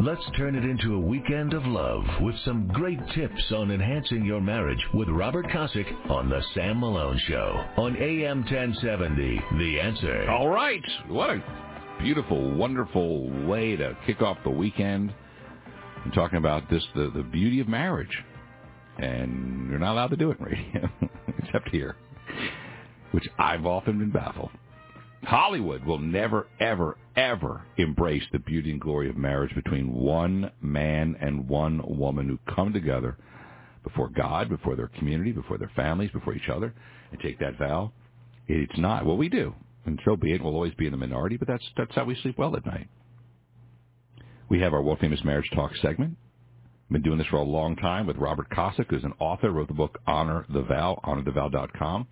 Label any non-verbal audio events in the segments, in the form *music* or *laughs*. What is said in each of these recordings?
Let's turn it into a weekend of love with some great tips on enhancing your marriage with Robert Kosick on The Sam Malone Show on AM 1070. The answer. All right. What a beautiful, wonderful way to kick off the weekend. I'm talking about this, the, the beauty of marriage. And you're not allowed to do it in radio, except here, which I've often been baffled. Hollywood will never, ever, ever embrace the beauty and glory of marriage between one man and one woman who come together before God, before their community, before their families, before each other, and take that vow. It's not. what we do, and so be it. We'll always be in the minority, but that's that's how we sleep well at night. We have our world famous marriage talk segment. Been doing this for a long time with Robert Kosick, who's an author, wrote the book Honor the Vow, honorthevow.com.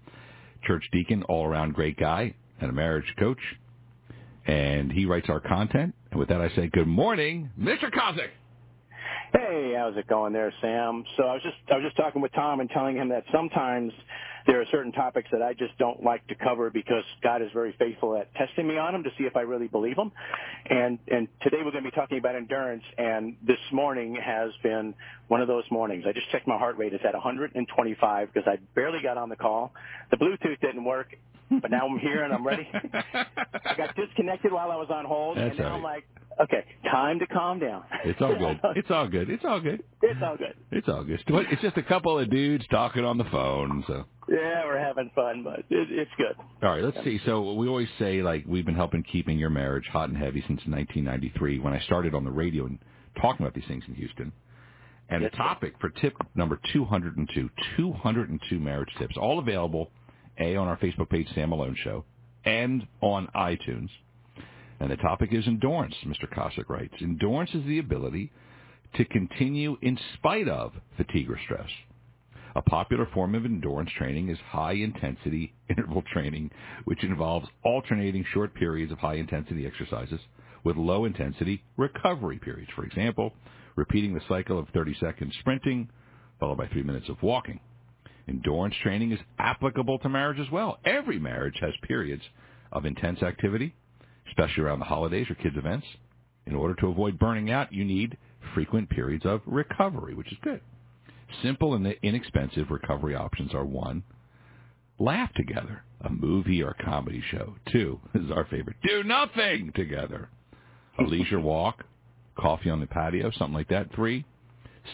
Church deacon, all around great guy, and a marriage coach. And he writes our content. And with that, I say good morning, Mr. Kosick. Hey, how's it going there, Sam? So I was just I was just talking with Tom and telling him that sometimes there are certain topics that I just don't like to cover because God is very faithful at testing me on them to see if I really believe them. And and today we're going to be talking about endurance. And this morning has been one of those mornings. I just checked my heart rate; it's at 125 because I barely got on the call. The Bluetooth didn't work, but now I'm here and I'm ready. *laughs* I got disconnected while I was on hold, That's and now all I'm like, okay, time to calm down. *laughs* It's all good. It's all good. It's all good. It's all good. It's all good. It's just a couple of dudes talking on the phone. So, Yeah, we're having fun, but it, it's good. all right, let's see. So we always say like we've been helping keeping your marriage hot and heavy since 1993 when I started on the radio and talking about these things in Houston. And Yes, the sir. topic for tip number 202, 202 marriage tips, all available a on our Facebook page, Sam Malone Show, and on iTunes. And the topic is endurance. Mr. Kosick writes, endurance is the ability to continue in spite of fatigue or stress. A popular form of endurance training is high intensity *laughs* interval training, which involves alternating short periods of high intensity exercises with low intensity recovery periods. For example, repeating the cycle of 30 seconds sprinting followed by three minutes of walking. Endurance training is applicable to marriage as well. Every marriage has periods of intense activity, especially around the holidays or kids' events. In order to avoid burning out, you need frequent periods of recovery, which is good. Simple and inexpensive recovery options are one, laugh together, a movie or comedy show. Two, *laughs* this is our favorite, do nothing together, a leisure walk, coffee on the patio, something like that. Three,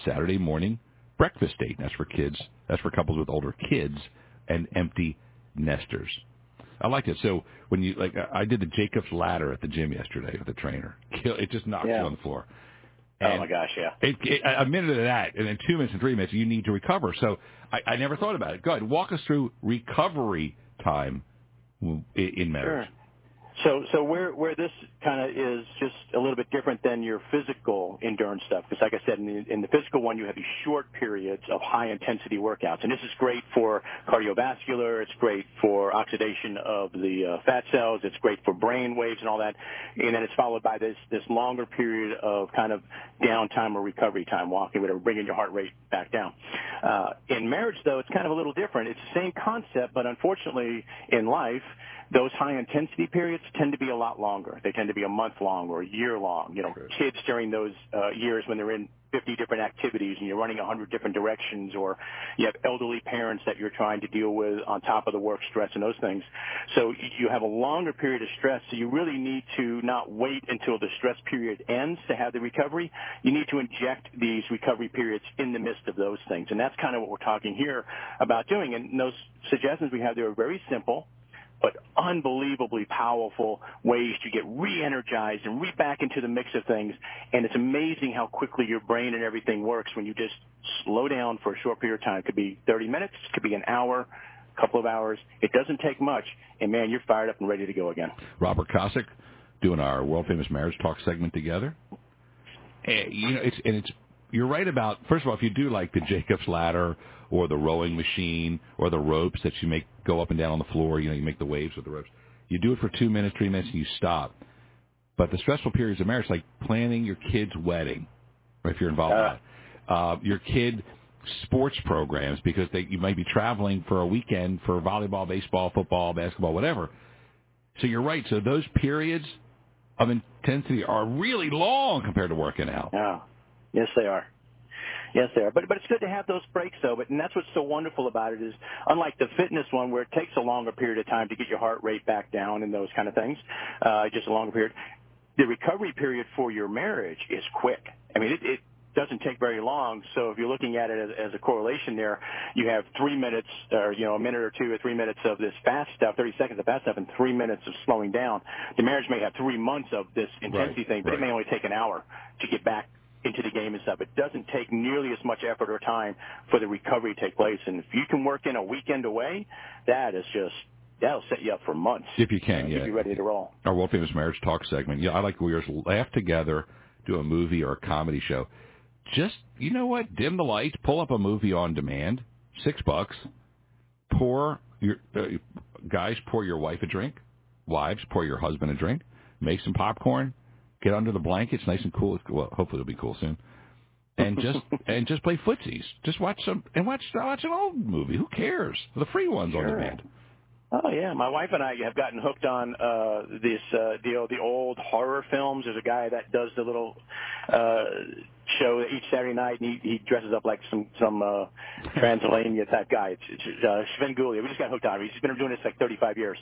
Saturday morning breakfast date. That's for kids. That's for couples with older kids and empty nesters. I like it. So when you like, I did the Jacob's ladder at the gym yesterday with the trainer. *laughs* It just knocks Yeah. you on the floor. oh my gosh, yeah. it, it, a minute of that, and then two minutes and three minutes, you need to recover. So I, I never thought about it. Go ahead, walk us through recovery time in, in marriage. Sure. So, so where where this kind of is just a little bit different than your physical endurance stuff, because like I said, in the, physical one, you have these short periods of high intensity workouts, and this is great for cardiovascular. It's great for oxidation of the uh, fat cells. It's great for brain waves and all that, and then it's followed by this this longer period of kind of downtime or recovery time, walking, whatever, bringing your heart rate back down. Uh, in marriage, though, it's kind of a little different. It's the same concept, but unfortunately, in life those high intensity periods tend to be a lot longer. They tend to be a month long or a year long. You know, Sure. kids during those uh, years when they're in 50 different activities and you're running 100 different directions or you have elderly parents that you're trying to deal with on top of the work stress and those things. So you have a longer period of stress. So you really need to not wait until the stress period ends to have the recovery. You need to inject these recovery periods in the midst of those things. And that's kind of what we're talking here about doing. And those suggestions we have there are very simple but unbelievably powerful ways to get re-energized and re back into the mix of things. And it's amazing how quickly your brain and everything works when you just slow down for a short period of time. It could be 30 minutes, it could be an hour, a couple of hours. It doesn't take much, and man, you're fired up and ready to go again. Robert Kosick doing our world famous marriage talk segment together. And, you know, it's and it's you're right about first of all, if you do like the Jacob's ladder or the rowing machine or the ropes that you make go up and down on the floor, you know, you make the waves with the ropes. You do it for two minutes, three minutes, and you stop. But the stressful periods of marriage, like planning your kid's wedding, or if you're involved in that, uh, your kid sports programs because they, you might be traveling for a weekend for volleyball, baseball, football, basketball, whatever. So you're right. So those periods of intensity are really long compared to working out. Yeah. Yes, they are. Yes, they are. But but it's good to have those breaks though. But and that's what's so wonderful about it is unlike the fitness one where it takes a longer period of time to get your heart rate back down and those kind of things, uh, just a longer period. The recovery period for your marriage is quick. I mean, it, it doesn't take very long. So if you're looking at it as, as a correlation there, you have three minutes or, you know, a minute or two or three minutes of this fast stuff, 30 seconds of fast stuff and three minutes of slowing down. The marriage may have three months of this intensity right, thing, but right. it may only take an hour to get back into the game and stuff. It doesn't take nearly as much effort or time for the recovery to take place. And if you can work in a weekend away, that is just that'll set you up for months. If you can, yeah. Be ready to roll. Our world famous marriage talk segment. Yeah, I like we always laugh together, do a movie or a comedy show. Just you know what? Dim the lights, pull up a movie on demand, six bucks. Pour your uh, guys, pour your wife a drink. Wives, pour your husband a drink. Make some popcorn. Get under the blankets, nice and cool. Well, hopefully it'll be cool soon. And just *laughs* and just play footsies. Just watch some and watch watch an old movie. Who cares? The free ones sure. on demand. Oh yeah, my wife and I have gotten hooked on uh this uh the the old horror films. There's a guy that does the little uh show each Saturday night, and he, he dresses up like some some uh, Transylvania type guy. It's, it's uh, Svengoolie. We just got hooked on him. He's been doing this like 35 years.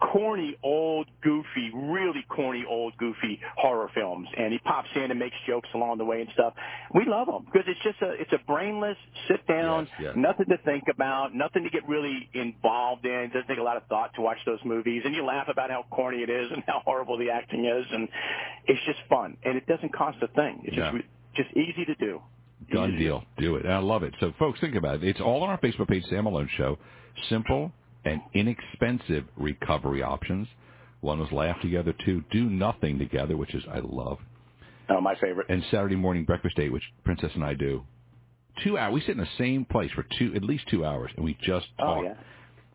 Corny, old, goofy, really corny, old, goofy horror films, and he pops in and makes jokes along the way and stuff. We love them because it's just a it's a brainless sit down, yes, yes. nothing to think about, nothing to get really involved in. It doesn't take a lot of thought to watch those movies, and you laugh about how corny it is and how horrible the acting is, and it's just fun, and it doesn't cost a thing. It's Yeah. just just easy to do. Done deal. Do it. I love it. So, folks, think about it. It's all on our Facebook page, Sam Malone Show. Simple and inexpensive recovery options. One was laugh together. Two, do nothing together, which is I love. Oh, my favorite. And Saturday morning breakfast date, which Princess and I do. Two hours. We sit in the same place for two, at least two hours, and we just oh, talk. Oh yeah.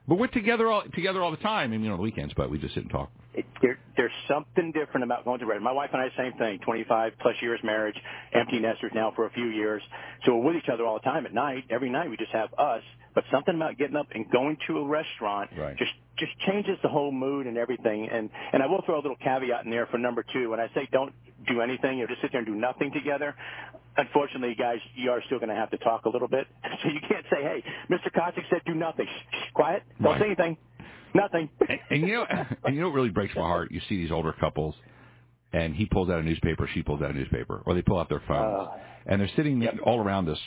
But we're together all together all the time. I mean, you know, on the weekends, but we just sit and talk. It, there, there's something different about going to bed. My wife and I, same thing. 25 plus years marriage, empty nesters now for a few years. So we're with each other all the time at night. Every night we just have us. But something about getting up and going to a restaurant Right. just just changes the whole mood and everything. And and I will throw a little caveat in there for number two. When I say don't do anything, you know, just sit there and do nothing together. Unfortunately, guys, you are still going to have to talk a little bit. *laughs* So you can't say, "Hey, Mr. Kosick said do nothing." Shh, quiet. Don't Right. say anything. Nothing. and, and you know, *laughs* and you know what really breaks my heart? You see these older couples, and he pulls out a newspaper, she pulls out a newspaper, or they pull out their phones, Uh, and they're sitting yep. all around us,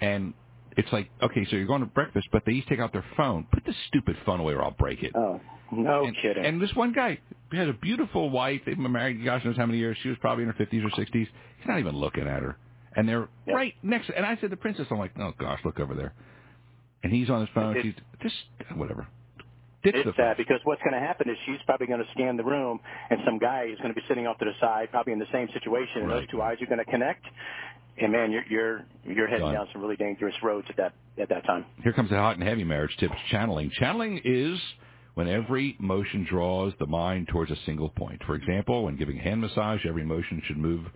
and it's like, okay, so you're going to breakfast, but they each take out their phone. Put this stupid phone away, or I'll break it. Oh, no and, kidding. And this one guy had a beautiful wife. They've been married, gosh knows how many years. She was probably in her 50s or 60s. He's not even looking at her. And they're Yep. right next. To and I said, the princess, I'm like, oh gosh, look over there. And he's on his phone. It- She's just whatever. Ditch It's sad because what's going to happen is she's probably going to scan the room, and some guy is going to be sitting off to the side, probably in the same situation, and Right. those two eyes are going to connect. And man, you're you're you're heading Done. down some really dangerous roads at that at that time. Here comes the hot and heavy marriage tips. Channeling. Channeling is when every motion draws the mind towards a single point. For example, when giving a hand massage, every motion should move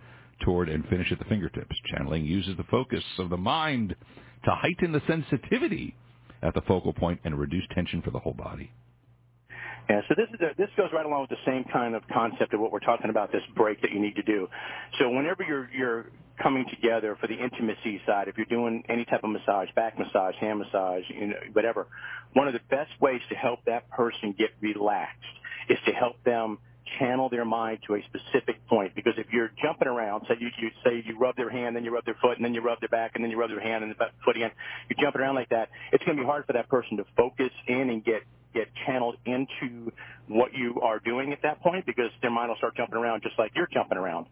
toward and finish at the fingertips. Channeling uses the focus of the mind to heighten the sensitivity at the focal point and reduce tension for the whole body. Yeah, so this is a, this goes right along with the same kind of concept of what we're talking about. This break that you need to do. So whenever you're you're coming together for the intimacy side, if you're doing any type of massage, back massage, hand massage, you know, whatever, one of the best ways to help that person get relaxed is to help them channel their mind to a specific point. Because if you're jumping around, say you, you say you rub their hand, then you rub their foot, and then you rub their back, and then you rub their hand and the foot again, you're jumping around like that. It's going to be hard for that person to focus in and get get channeled into what you are doing at that point because their mind will start jumping around just like you're jumping around.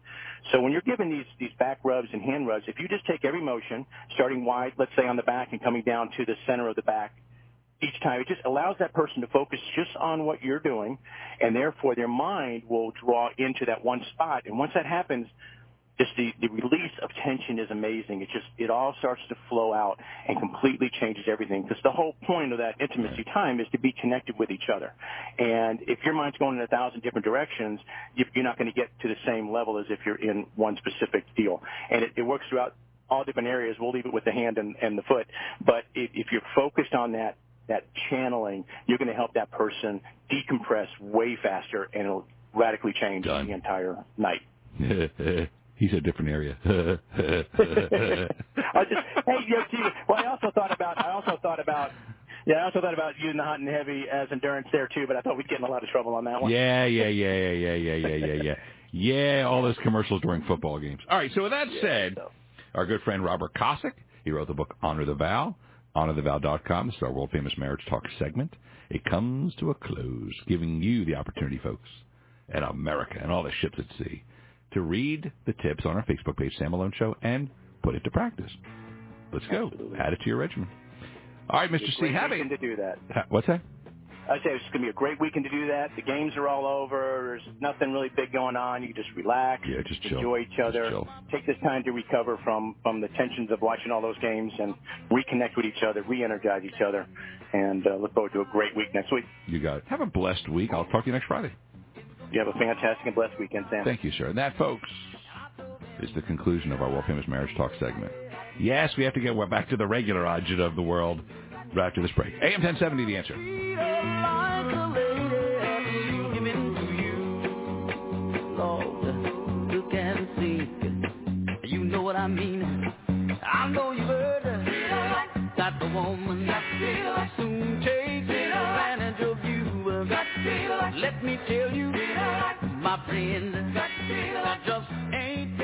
So when you're giving these these back rubs and hand rubs, if you just take every motion, starting wide, let's say on the back and coming down to the center of the back each time, it just allows that person to focus just on what you're doing, and therefore their mind will draw into that one spot. And once that happens, just the, the release of tension is amazing. It just it all starts to flow out and completely changes everything. Because the whole point of that intimacy time is to be connected with each other. And if your mind's going in a thousand different directions, you- you're not going to get to the same level as if you're in one specific deal. And it, it works throughout all different areas. We'll leave it with the hand and, and the foot. But if, if you're focused on that that channeling, you're going to help that person decompress way faster, and it'll radically change Done. the entire night. *laughs* He's a different area. *laughs* I just hey, you know, gee, well, I also thought about I also thought about yeah, I also thought about using the hot and heavy as endurance there too, but I thought we'd get in a lot of trouble on that one. Yeah, yeah, yeah, yeah, yeah, yeah, yeah, yeah, yeah. Yeah, all those commercials during football games. All right, so with that said, our good friend Robert Kosick, he wrote the book Honor the Vow, honorthevow.com. This is our world famous marriage talk segment. It comes to a close, giving you the opportunity, folks, and America and all the ships at sea, to read the tips on our Facebook page, Sam Malone Show, and put it to practice. Let's go. Absolutely. Add it to your regimen. All right, Mr. C. Have weekend it. to do that. What's that? I say it's going to be a great weekend to do that. The games are all over. There's nothing really big going on. You just relax, Yeah, just chill. enjoy each other, chill. take this time to recover from from the tensions of watching all those games, and reconnect with each other, re-energize each other, and uh, look forward to a great week next week. You got it. Have a blessed week. I'll talk to you next Friday. You have a fantastic and blessed weekend, Sam. Thank you, sir. And that, folks, is the conclusion of our World Famous Marriage Talk segment. Yes, we have to get back to the regular object of the world right after this break. AM 1070, the answer. like a lady, give it to you. Lord, look and see. You know what I mean. I know you've heard that the woman that soon Let me tell you, my friend, that just ain't